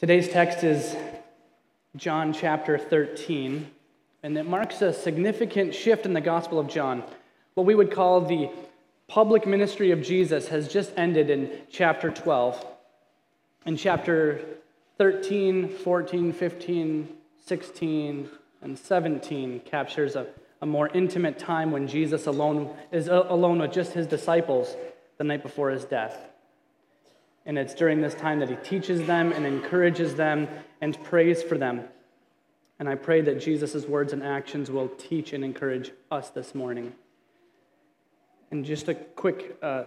Today's text is John chapter 13, and it marks a significant shift in the Gospel of John. What we would call the public ministry of Jesus has just ended in chapter 12. In chapter 13, 14, 15, 16, and 17 captures a, a more intimate time when Jesus alone is alone with just his disciples the night before his death. And it's during this time that he teaches them and encourages them and prays for them. And I pray that Jesus' words and actions will teach and encourage us this morning. And just a quick uh,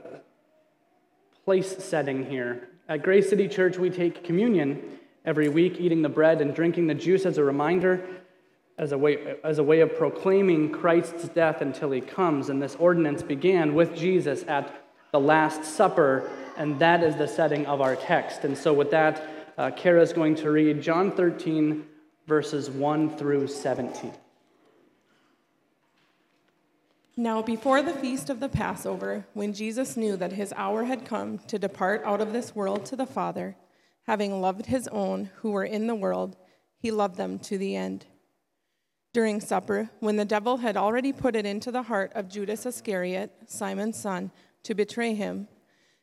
place setting here. At Grace City Church, we take communion every week, eating the bread and drinking the juice as a reminder, as a way, as a way of proclaiming Christ's death until he comes. And this ordinance began with Jesus at the Last Supper and that is the setting of our text. And so, with that, uh, Kara is going to read John 13, verses 1 through 17. Now, before the feast of the Passover, when Jesus knew that his hour had come to depart out of this world to the Father, having loved his own who were in the world, he loved them to the end. During supper, when the devil had already put it into the heart of Judas Iscariot, Simon's son, to betray him,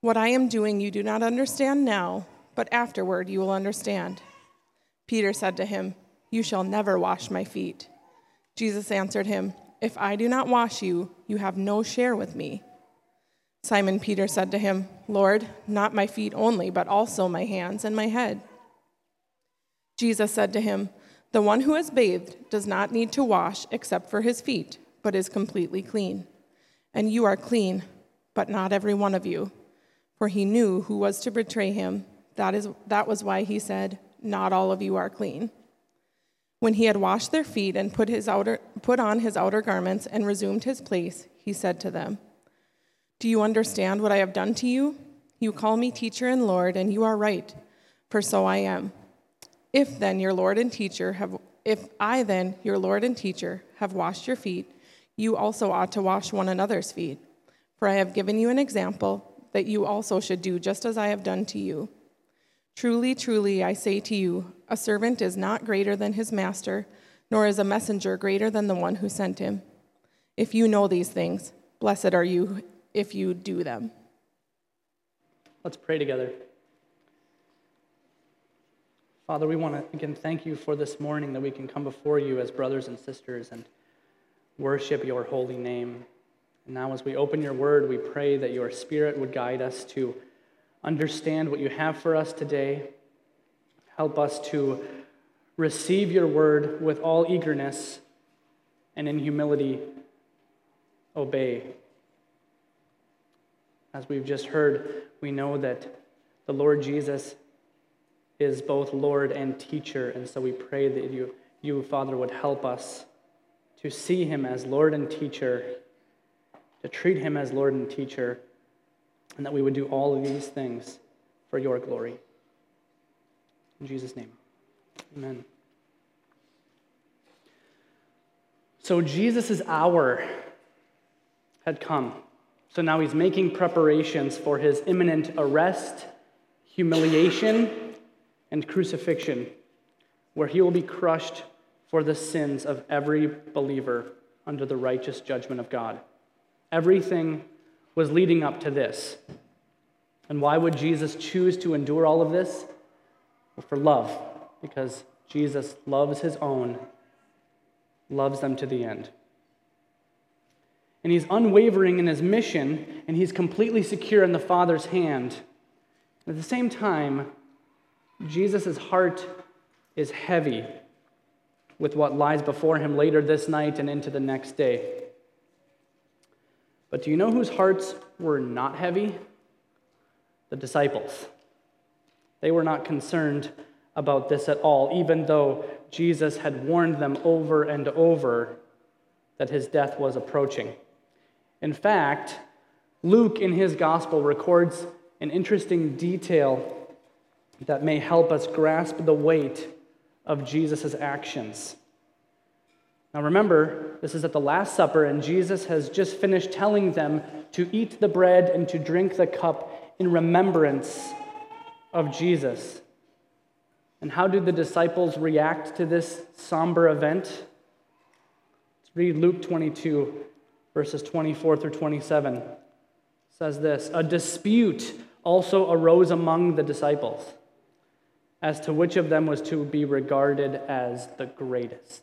what I am doing you do not understand now, but afterward you will understand. Peter said to him, You shall never wash my feet. Jesus answered him, If I do not wash you, you have no share with me. Simon Peter said to him, Lord, not my feet only, but also my hands and my head. Jesus said to him, The one who has bathed does not need to wash except for his feet, but is completely clean. And you are clean, but not every one of you for he knew who was to betray him. That, is, that was why he said, Not all of you are clean. When he had washed their feet and put, his outer, put on his outer garments and resumed his place, he said to them, Do you understand what I have done to you? You call me teacher and Lord, and you are right, for so I am. If then your Lord and teacher have if I then, your Lord and teacher, have washed your feet, you also ought to wash one another's feet. For I have given you an example that you also should do just as I have done to you. Truly, truly, I say to you, a servant is not greater than his master, nor is a messenger greater than the one who sent him. If you know these things, blessed are you if you do them. Let's pray together. Father, we want to again thank you for this morning that we can come before you as brothers and sisters and worship your holy name. Now, as we open your word, we pray that your spirit would guide us to understand what you have for us today. Help us to receive your word with all eagerness and in humility obey. As we've just heard, we know that the Lord Jesus is both Lord and teacher, and so we pray that you, you Father, would help us to see him as Lord and teacher to treat him as Lord and teacher, and that we would do all of these things for your glory. In Jesus' name, amen. So Jesus' hour had come. So now he's making preparations for his imminent arrest, humiliation, and crucifixion, where he will be crushed for the sins of every believer under the righteous judgment of God. Everything was leading up to this. And why would Jesus choose to endure all of this? Well, for love, because Jesus loves his own, loves them to the end. And he's unwavering in his mission, and he's completely secure in the Father's hand. At the same time, Jesus' heart is heavy with what lies before him later this night and into the next day. But do you know whose hearts were not heavy? The disciples. They were not concerned about this at all, even though Jesus had warned them over and over that his death was approaching. In fact, Luke in his gospel records an interesting detail that may help us grasp the weight of Jesus' actions. Now remember, this is at the Last Supper, and Jesus has just finished telling them to eat the bread and to drink the cup in remembrance of Jesus. And how do the disciples react to this somber event? Let's read Luke 22, verses 24 through 27. It says this A dispute also arose among the disciples as to which of them was to be regarded as the greatest.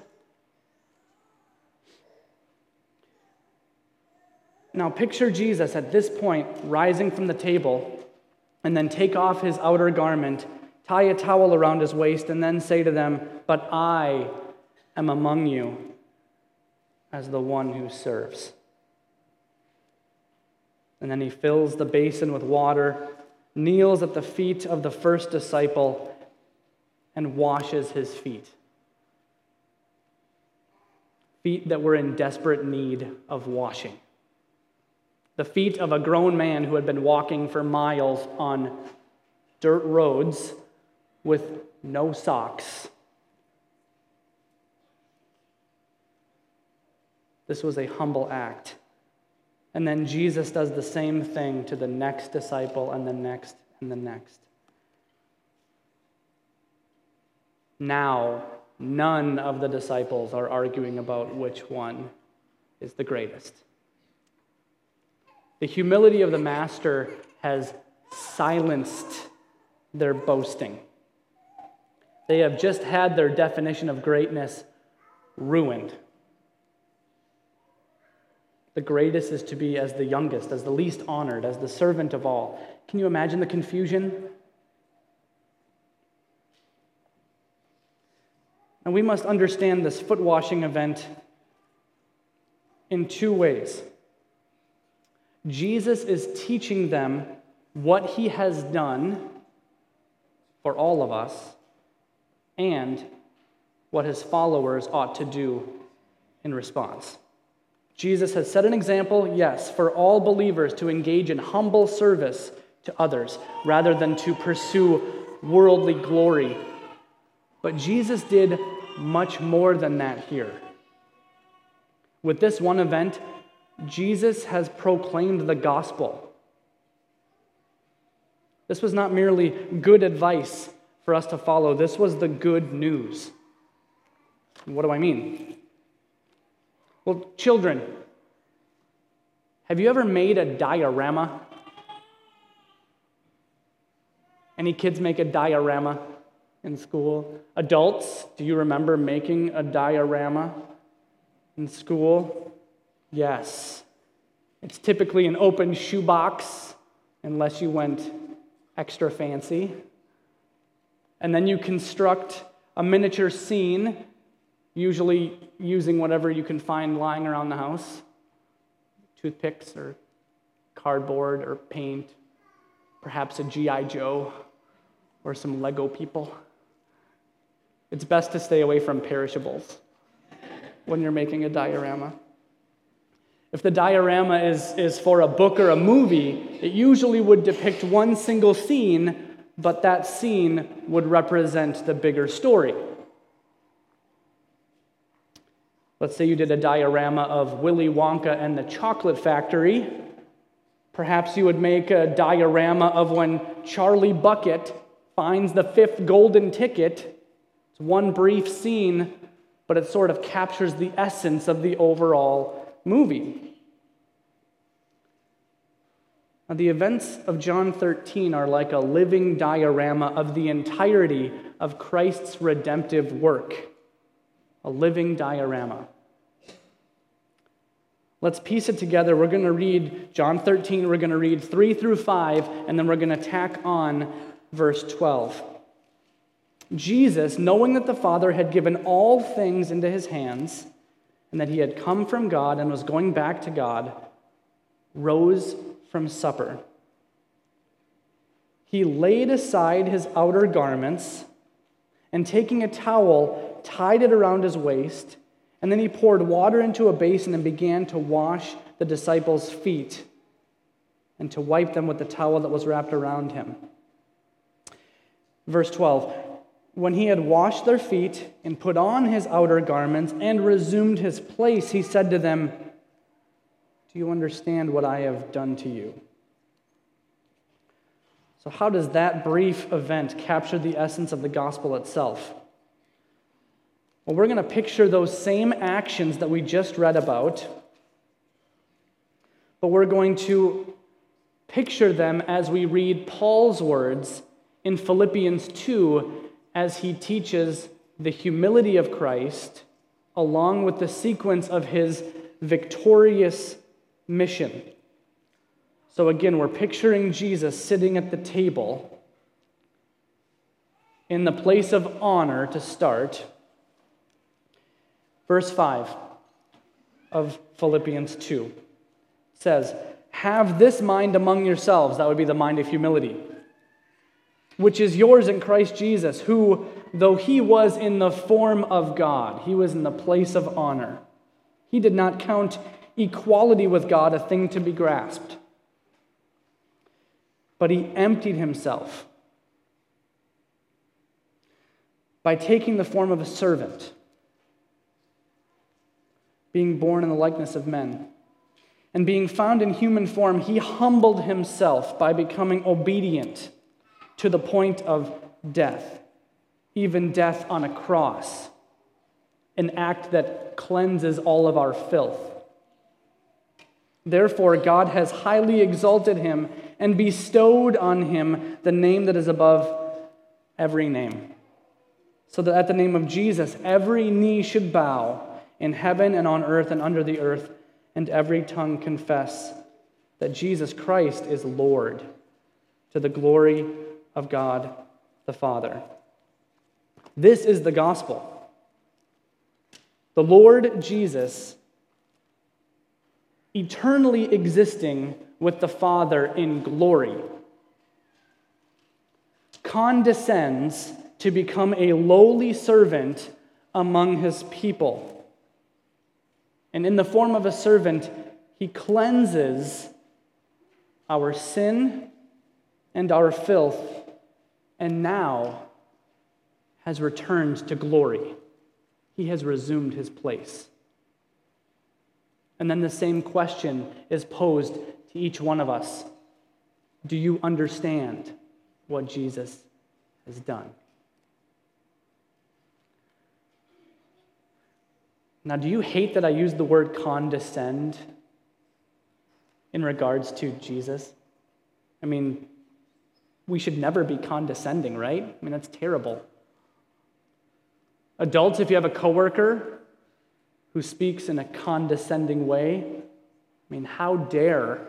Now, picture Jesus at this point rising from the table and then take off his outer garment, tie a towel around his waist, and then say to them, But I am among you as the one who serves. And then he fills the basin with water, kneels at the feet of the first disciple, and washes his feet. Feet that were in desperate need of washing the feet of a grown man who had been walking for miles on dirt roads with no socks. This was a humble act. And then Jesus does the same thing to the next disciple and the next and the next. Now, none of the disciples are arguing about which one is the greatest. The humility of the master has silenced their boasting. They have just had their definition of greatness ruined. The greatest is to be as the youngest, as the least honored, as the servant of all. Can you imagine the confusion? And we must understand this foot washing event in two ways. Jesus is teaching them what he has done for all of us and what his followers ought to do in response. Jesus has set an example, yes, for all believers to engage in humble service to others rather than to pursue worldly glory. But Jesus did much more than that here. With this one event, Jesus has proclaimed the gospel. This was not merely good advice for us to follow, this was the good news. What do I mean? Well, children, have you ever made a diorama? Any kids make a diorama in school? Adults, do you remember making a diorama in school? Yes. It's typically an open shoebox, unless you went extra fancy. And then you construct a miniature scene, usually using whatever you can find lying around the house toothpicks or cardboard or paint, perhaps a G.I. Joe or some Lego people. It's best to stay away from perishables when you're making a diorama. If the diorama is, is for a book or a movie, it usually would depict one single scene, but that scene would represent the bigger story. Let's say you did a diorama of Willy Wonka and the Chocolate Factory. Perhaps you would make a diorama of when Charlie Bucket finds the fifth golden ticket. It's one brief scene, but it sort of captures the essence of the overall movie. Now, the events of John 13 are like a living diorama of the entirety of Christ's redemptive work. A living diorama. Let's piece it together. We're going to read John 13, we're going to read 3 through 5, and then we're going to tack on verse 12. Jesus, knowing that the Father had given all things into his hands, and that he had come from God and was going back to God, rose from supper. He laid aside his outer garments, and taking a towel, tied it around his waist. And then he poured water into a basin and began to wash the disciples' feet and to wipe them with the towel that was wrapped around him. Verse 12 When he had washed their feet and put on his outer garments and resumed his place, he said to them, Do you understand what I have done to you? So, how does that brief event capture the essence of the gospel itself? Well, we're going to picture those same actions that we just read about, but we're going to picture them as we read Paul's words in Philippians 2 as he teaches the humility of Christ along with the sequence of his victorious mission. So again, we're picturing Jesus sitting at the table in the place of honor to start. Verse 5 of Philippians 2 says, Have this mind among yourselves. That would be the mind of humility, which is yours in Christ Jesus, who, though he was in the form of God, he was in the place of honor. He did not count equality with God a thing to be grasped, but he emptied himself by taking the form of a servant being born in the likeness of men. And being found in human form, he humbled himself by becoming obedient to the point of death, even death on a cross, an act that cleanses all of our filth. Therefore, God has highly exalted him and bestowed on him the name that is above every name, so that at the name of Jesus, every knee should bow in heaven and on earth and under the earth, and every tongue confess that Jesus Christ is Lord to the glory of God the Father. This is the gospel. The Lord Jesus, eternally existing with the Father in glory, condescends to become a lowly servant among his people and in the form of a servant, he cleanses our sin and our filth, and now has returned to glory. He has resumed his place. And then the same question is posed to each one of us Do you understand what Jesus has done? Now, do you hate that I use the word condescend in regards to Jesus? I mean, we should never be condescending, right? I mean, that's terrible. Adults, if you have a coworker who speaks in a condescending way, I mean, how dare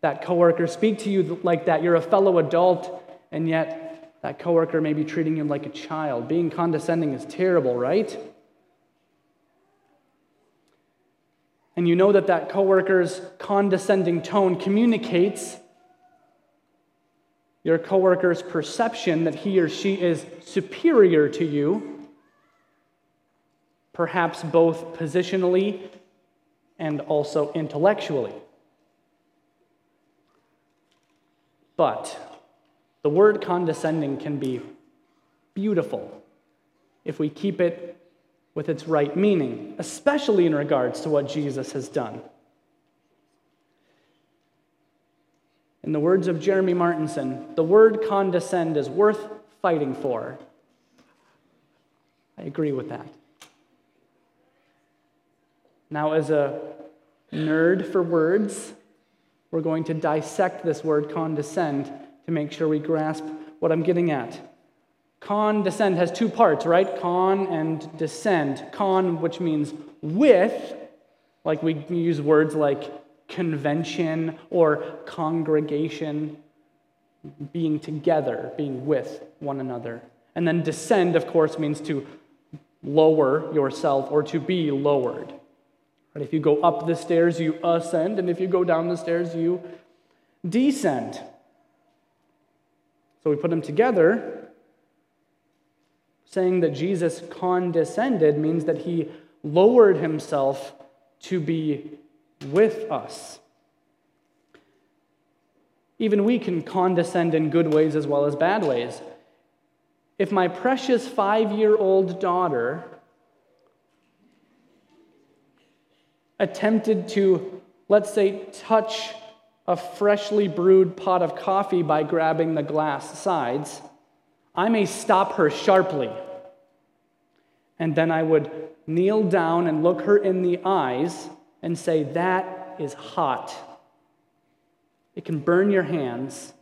that coworker speak to you like that? You're a fellow adult, and yet that coworker may be treating you like a child. Being condescending is terrible, right? and you know that that coworker's condescending tone communicates your coworker's perception that he or she is superior to you, perhaps both positionally and also intellectually. But the word condescending can be beautiful if we keep it with its right meaning, especially in regards to what Jesus has done. In the words of Jeremy Martinson, the word condescend is worth fighting for. I agree with that. Now, as a nerd for words, We're going to dissect this word condescend to make sure we grasp what I'm getting at. Condescend has two parts, right? Con and descend. Con, which means with, like we use words like convention or congregation, being together, being with one another. And then descend, of course, means to lower yourself or to be lowered. Right? If you go up the stairs, you ascend, and if you go down the stairs, you descend. So we put them together. Saying that Jesus condescended means that he lowered himself to be with us. Even we can condescend in good ways as well as bad ways. If my precious five year old daughter attempted to, let's say, touch a freshly brewed pot of coffee by grabbing the glass sides, I may stop her sharply. And then I would kneel down and look her in the eyes and say, That is hot. It can burn your hands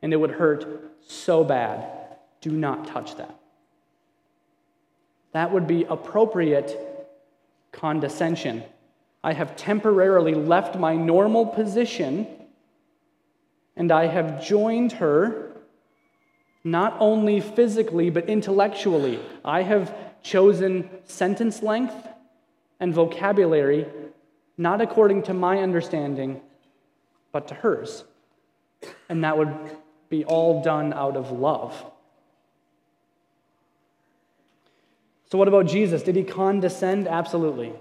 and it would hurt so bad. Do not touch that. That would be appropriate condescension. I have temporarily left my normal position and I have joined her not only physically but intellectually. I have chosen sentence length and vocabulary not according to my understanding, but to hers. And that would be all done out of love. So, what about Jesus? Did he condescend? Absolutely.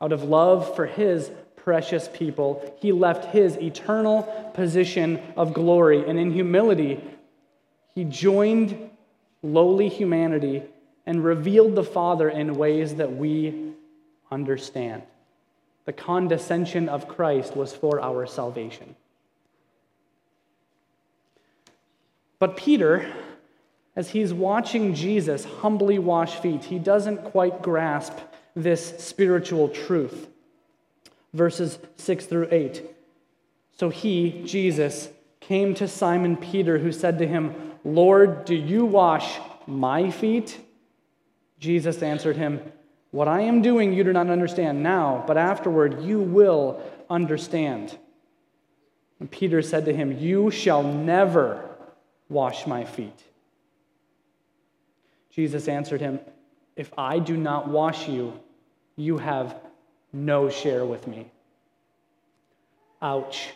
Out of love for his precious people, he left his eternal position of glory. And in humility, he joined lowly humanity and revealed the Father in ways that we understand. The condescension of Christ was for our salvation. But Peter, as he's watching Jesus humbly wash feet, he doesn't quite grasp this spiritual truth. Verses 6 through 8. So he, Jesus, came to Simon Peter, who said to him, Lord, do you wash my feet? Jesus answered him, What I am doing you do not understand now, but afterward you will understand. And Peter said to him, You shall never wash my feet. Jesus answered him, If I do not wash you, you have no share with me. Ouch.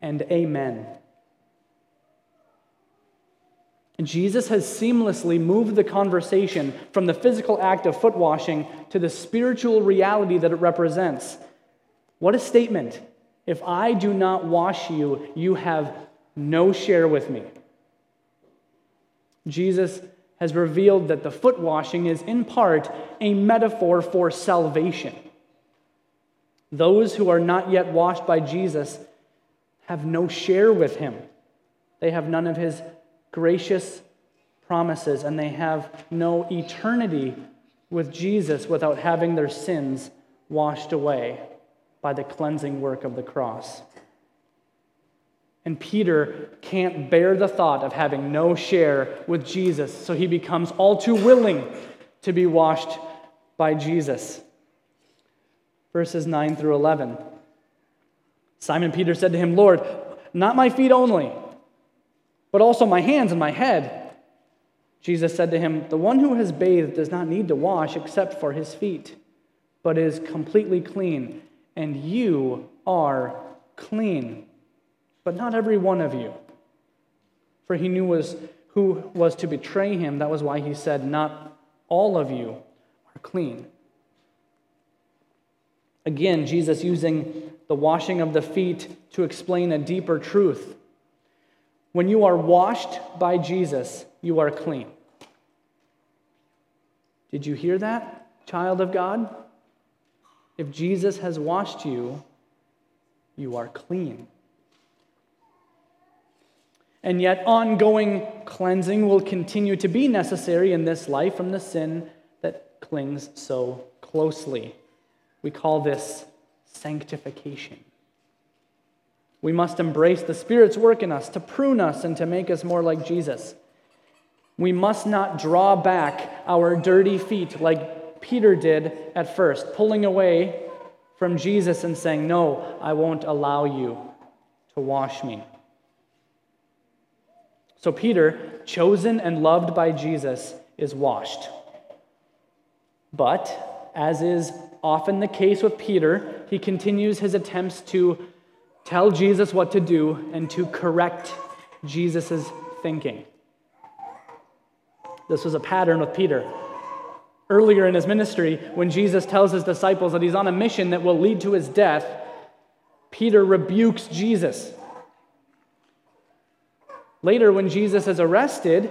And amen. Jesus has seamlessly moved the conversation from the physical act of foot washing to the spiritual reality that it represents. What a statement. If I do not wash you, you have no share with me. Jesus has revealed that the foot washing is in part a metaphor for salvation. Those who are not yet washed by Jesus have no share with him. They have none of his gracious promises, and they have no eternity with Jesus without having their sins washed away by the cleansing work of the cross. And Peter can't bear the thought of having no share with Jesus, so he becomes all too willing to be washed by Jesus. Verses 9 through 11. Simon Peter said to him, Lord, not my feet only, but also my hands and my head. Jesus said to him, The one who has bathed does not need to wash except for his feet, but is completely clean, and you are clean but not every one of you. For he knew was who was to betray him. That was why he said, Not all of you are clean. Again, Jesus using the washing of the feet to explain a deeper truth. When you are washed by Jesus, you are clean. Did you hear that, child of God? If Jesus has washed you, you are clean. And yet, ongoing cleansing will continue to be necessary in this life from the sin that clings so closely. We call this sanctification. We must embrace the Spirit's work in us to prune us and to make us more like Jesus. We must not draw back our dirty feet like Peter did at first, pulling away from Jesus and saying, No, I won't allow you to wash me. So, Peter, chosen and loved by Jesus, is washed. But, as is often the case with Peter, he continues his attempts to tell Jesus what to do and to correct Jesus' thinking. This was a pattern with Peter. Earlier in his ministry, when Jesus tells his disciples that he's on a mission that will lead to his death, Peter rebukes Jesus. Later, when Jesus is arrested,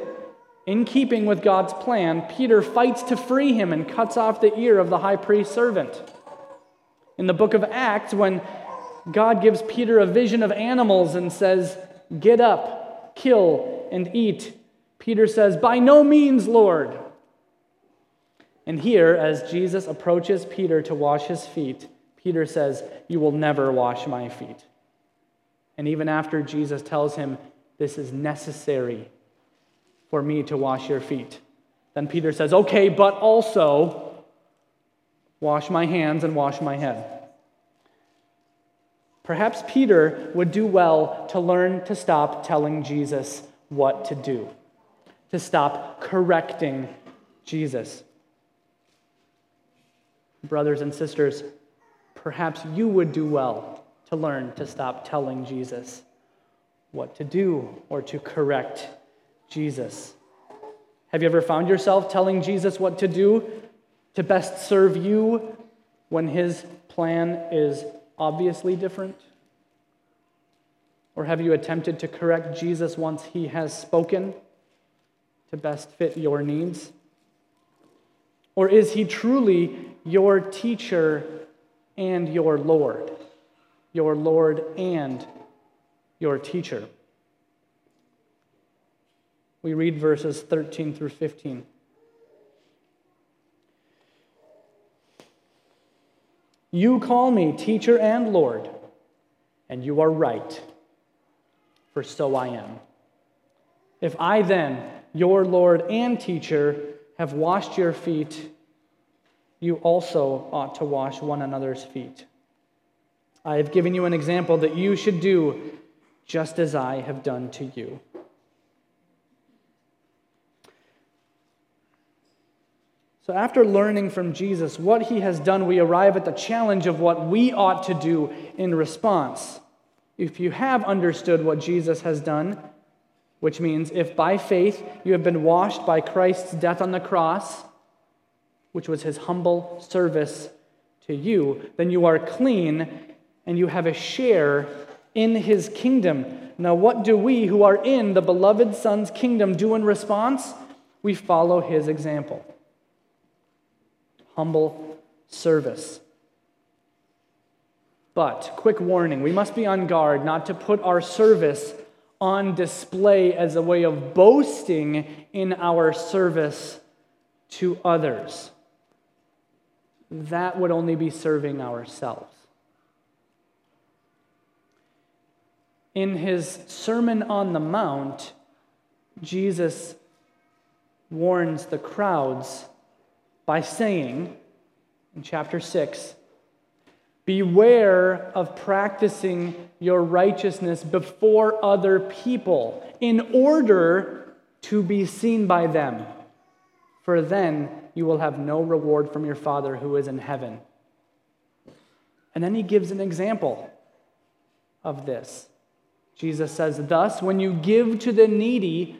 in keeping with God's plan, Peter fights to free him and cuts off the ear of the high priest's servant. In the book of Acts, when God gives Peter a vision of animals and says, Get up, kill, and eat, Peter says, By no means, Lord. And here, as Jesus approaches Peter to wash his feet, Peter says, You will never wash my feet. And even after Jesus tells him, This is necessary for me to wash your feet, then Peter says, Okay, but also wash my hands and wash my head. Perhaps Peter would do well to learn to stop telling Jesus what to do, to stop correcting Jesus. Brothers and sisters, perhaps you would do well to learn to stop telling Jesus what to do or to correct Jesus. Have you ever found yourself telling Jesus what to do to best serve you when his plan is obviously different? Or have you attempted to correct Jesus once he has spoken to best fit your needs? Or is he truly your teacher and your Lord? Your Lord and your teacher. We read verses 13 through 15. You call me teacher and Lord, and you are right, for so I am. If I then, your Lord and teacher, have washed your feet, you also ought to wash one another's feet. I have given you an example that you should do just as I have done to you. So, after learning from Jesus what he has done, we arrive at the challenge of what we ought to do in response. If you have understood what Jesus has done, which means if by faith you have been washed by Christ's death on the cross, which was his humble service to you, then you are clean and you have a share in his kingdom. Now, what do we who are in the beloved Son's kingdom do in response? We follow his example humble service. But, quick warning, we must be on guard not to put our service on display as a way of boasting in our service to others. That would only be serving ourselves. In his Sermon on the Mount, Jesus warns the crowds by saying in chapter 6 Beware of practicing your righteousness before other people in order to be seen by them, for then you will have no reward from your Father who is in heaven. And then he gives an example of this. Jesus says, Thus, when you give to the needy,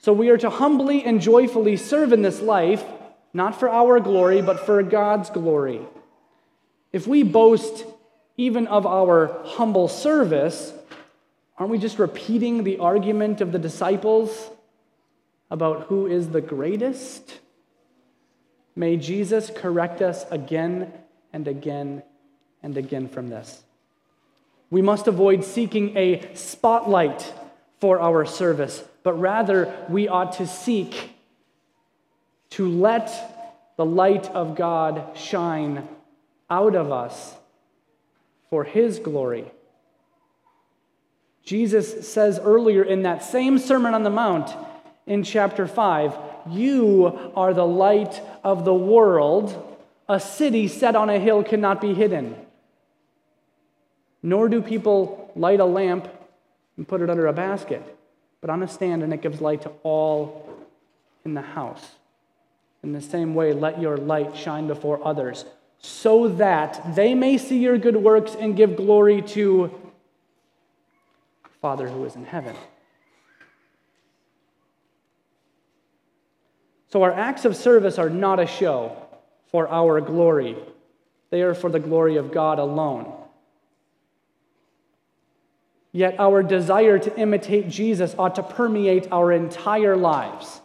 So we are to humbly and joyfully serve in this life, not for our glory, but for God's glory. If we boast even of our humble service, aren't we just repeating the argument of the disciples about who is the greatest? May Jesus correct us again and again and again from this. We must avoid seeking a spotlight for our service, but rather we ought to seek to let the light of God shine out of us for His glory. Jesus says earlier in that same Sermon on the Mount in chapter 5 You are the light of the world. A city set on a hill cannot be hidden. Nor do people light a lamp and put it under a basket, but on a stand, and it gives light to all in the house. In the same way, let your light shine before others, so that they may see your good works and give glory to Father who is in heaven. So, our acts of service are not a show for our glory, they are for the glory of God alone. Yet, our desire to imitate Jesus ought to permeate our entire lives.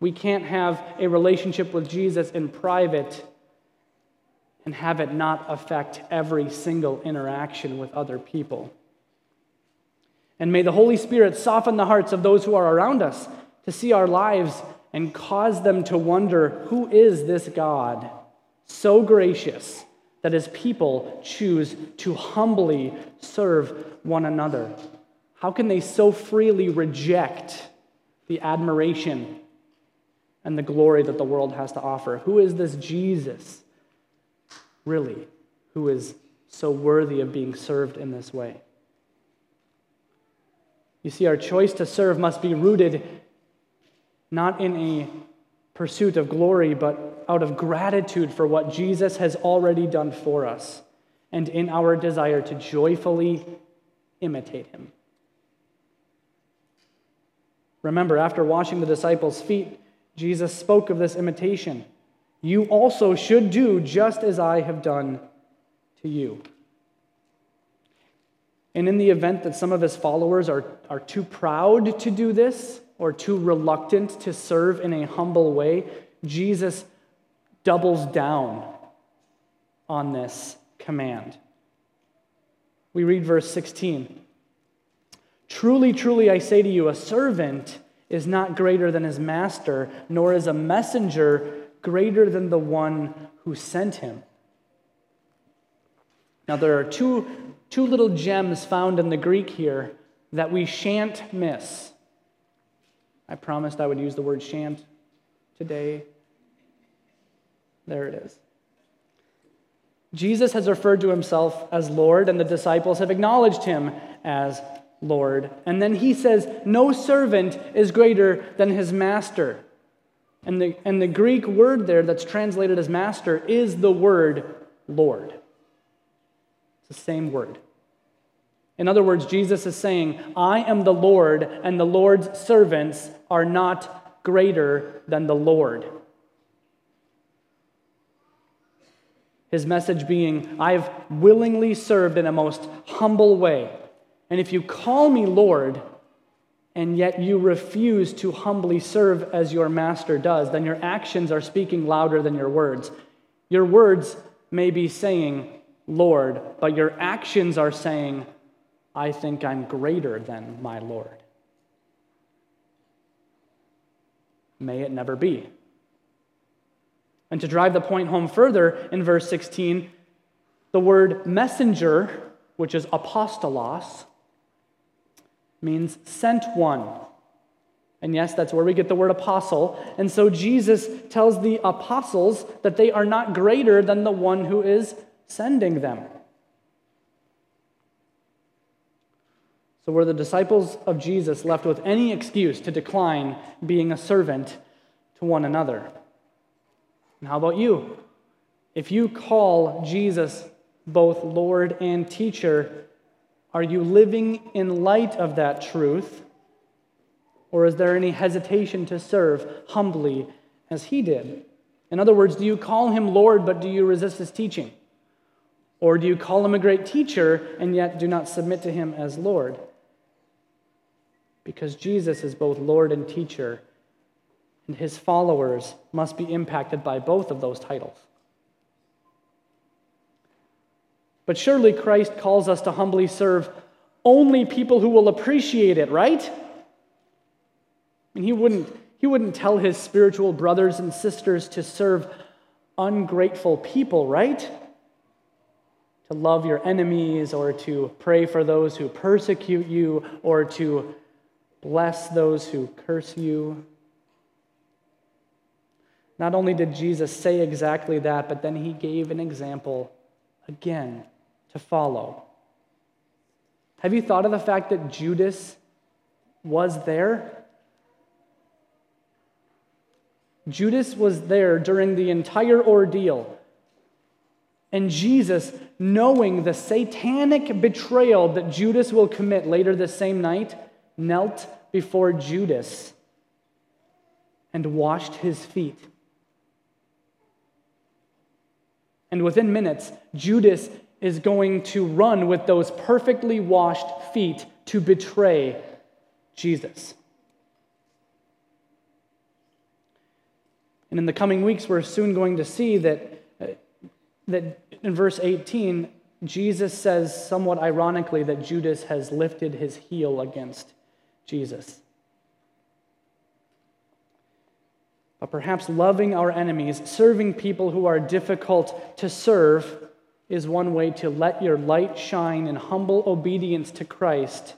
We can't have a relationship with Jesus in private and have it not affect every single interaction with other people. And may the Holy Spirit soften the hearts of those who are around us to see our lives and cause them to wonder who is this God so gracious that his people choose to humbly serve one another? How can they so freely reject the admiration and the glory that the world has to offer? Who is this Jesus, really, who is so worthy of being served in this way? You see, our choice to serve must be rooted not in a pursuit of glory, but out of gratitude for what Jesus has already done for us, and in our desire to joyfully imitate him. Remember, after washing the disciples' feet, Jesus spoke of this imitation. You also should do just as I have done to you. And in the event that some of his followers are, are too proud to do this, or too reluctant to serve in a humble way, Jesus doubles down on this command. We read verse 16 Truly, truly, I say to you, a servant is not greater than his master, nor is a messenger greater than the one who sent him. Now, there are two, two little gems found in the Greek here that we shan't miss. I promised I would use the word shan't today. There it is. Jesus has referred to himself as Lord, and the disciples have acknowledged him as Lord. And then he says, No servant is greater than his master. And the, and the Greek word there that's translated as master is the word Lord. It's the same word. In other words, Jesus is saying, I am the Lord, and the Lord's servants are not greater than the Lord. His message being, I've willingly served in a most humble way. And if you call me Lord, and yet you refuse to humbly serve as your master does, then your actions are speaking louder than your words. Your words may be saying, Lord, but your actions are saying, I think I'm greater than my Lord. May it never be. And to drive the point home further, in verse 16, the word messenger, which is apostolos, means sent one. And yes, that's where we get the word apostle. And so Jesus tells the apostles that they are not greater than the one who is sending them. So, were the disciples of Jesus left with any excuse to decline being a servant to one another? And how about you? If you call Jesus both Lord and teacher, are you living in light of that truth? Or is there any hesitation to serve humbly as he did? In other words, do you call him Lord, but do you resist his teaching? Or do you call him a great teacher and yet do not submit to him as Lord? Because Jesus is both Lord and teacher, and his followers must be impacted by both of those titles. But surely Christ calls us to humbly serve only people who will appreciate it, right? And he wouldn't, he wouldn't tell his spiritual brothers and sisters to serve ungrateful people, right? To love your enemies or to pray for those who persecute you or to bless those who curse you. Not only did Jesus say exactly that, but then he gave an example again to follow. Have you thought of the fact that Judas was there? Judas was there during the entire ordeal. And Jesus, knowing the satanic betrayal that Judas will commit later the same night, knelt before Judas and washed his feet. And within minutes, Judas is going to run with those perfectly washed feet to betray Jesus. And in the coming weeks, we're soon going to see that, uh, that in verse 18, Jesus says, somewhat ironically, that Judas has lifted his heel against Jesus. But perhaps loving our enemies, serving people who are difficult to serve, is one way to let your light shine in humble obedience to Christ,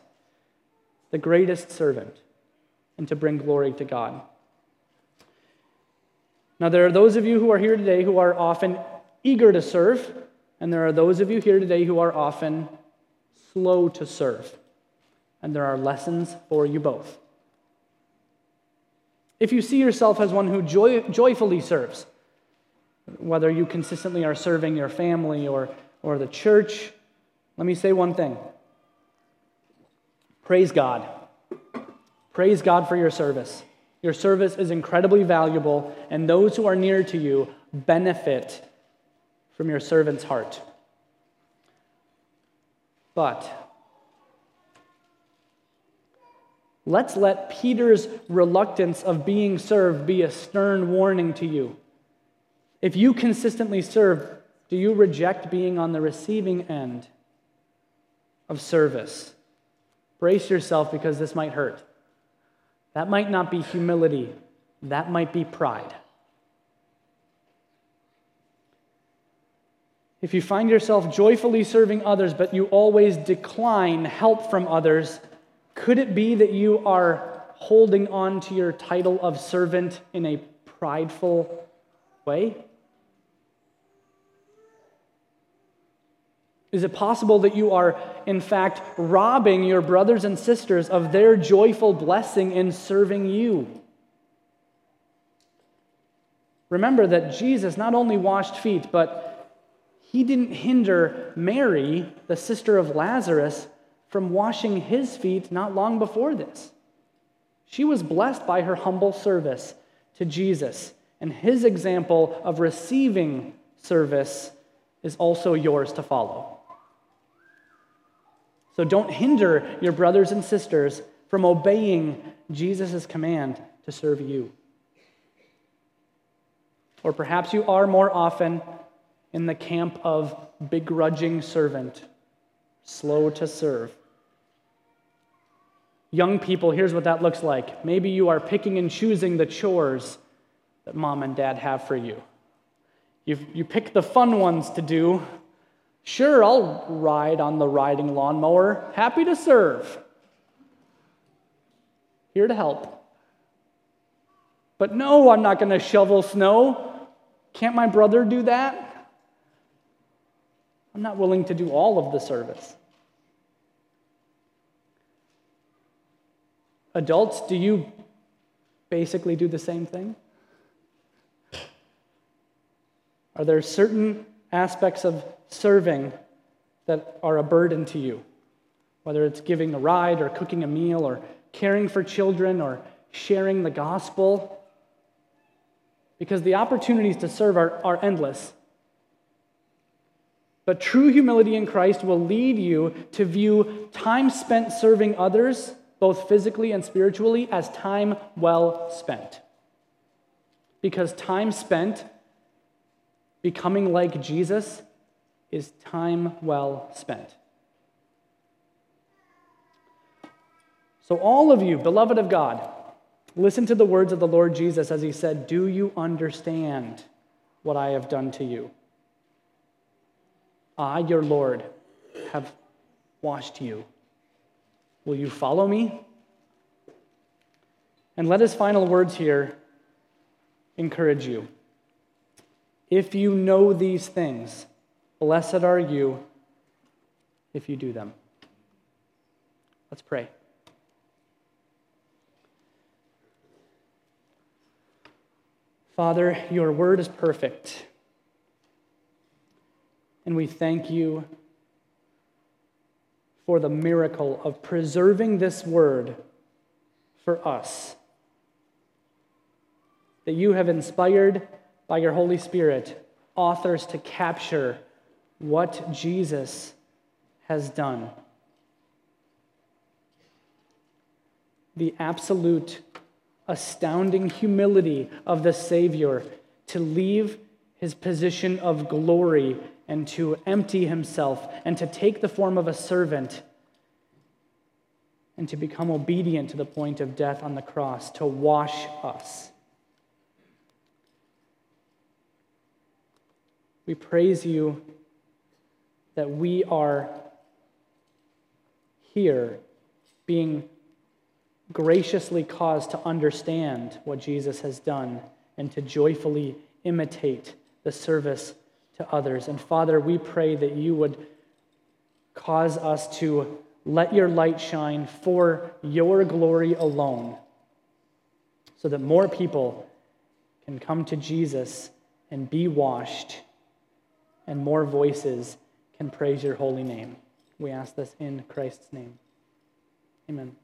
the greatest servant, and to bring glory to God. Now, there are those of you who are here today who are often eager to serve, and there are those of you here today who are often slow to serve. And there are lessons for you both. If you see yourself as one who joy, joyfully serves, whether you consistently are serving your family or, or the church, let me say one thing praise God. Praise God for your service. Your service is incredibly valuable, and those who are near to you benefit from your servant's heart. But let's let Peter's reluctance of being served be a stern warning to you. If you consistently serve, do you reject being on the receiving end of service? Brace yourself because this might hurt. That might not be humility, that might be pride. If you find yourself joyfully serving others, but you always decline help from others, could it be that you are holding on to your title of servant in a prideful way? Is it possible that you are, in fact, robbing your brothers and sisters of their joyful blessing in serving you? Remember that Jesus not only washed feet, but he didn't hinder Mary, the sister of Lazarus, from washing his feet not long before this. She was blessed by her humble service to Jesus, and his example of receiving service is also yours to follow. So don't hinder your brothers and sisters from obeying Jesus' command to serve you. Or perhaps you are more often in the camp of begrudging servant, slow to serve. Young people, here's what that looks like. Maybe you are picking and choosing the chores that mom and dad have for you. you you pick the fun ones to do Sure, I'll ride on the riding lawnmower. Happy to serve. Here to help. But no, I'm not going to shovel snow. Can't my brother do that? I'm not willing to do all of the service. Adults, do you basically do the same thing? Are there certain aspects of serving that are a burden to you, whether it's giving a ride or cooking a meal or caring for children or sharing the gospel. Because the opportunities to serve are, are endless. But true humility in Christ will lead you to view time spent serving others, both physically and spiritually, as time well spent. Because time spent becoming like Jesus is time well spent. So, all of you, beloved of God, listen to the words of the Lord Jesus as he said, Do you understand what I have done to you? I, your Lord, have washed you. Will you follow me? And let his final words here encourage you. If you know these things, blessed are you if you do them. Let's pray. Father, your word is perfect. And we thank you for the miracle of preserving this word for us. That you have inspired by your Holy Spirit authors to capture what Jesus has done. The absolute astounding humility of the Savior to leave his position of glory and to empty himself and to take the form of a servant and to become obedient to the point of death on the cross, to wash us. We praise you that we are here being graciously caused to understand what Jesus has done and to joyfully imitate the service to others. And Father, we pray that you would cause us to let your light shine for your glory alone, so that more people can come to Jesus and be washed, and more voices can praise your holy name. We ask this in Christ's name. Amen.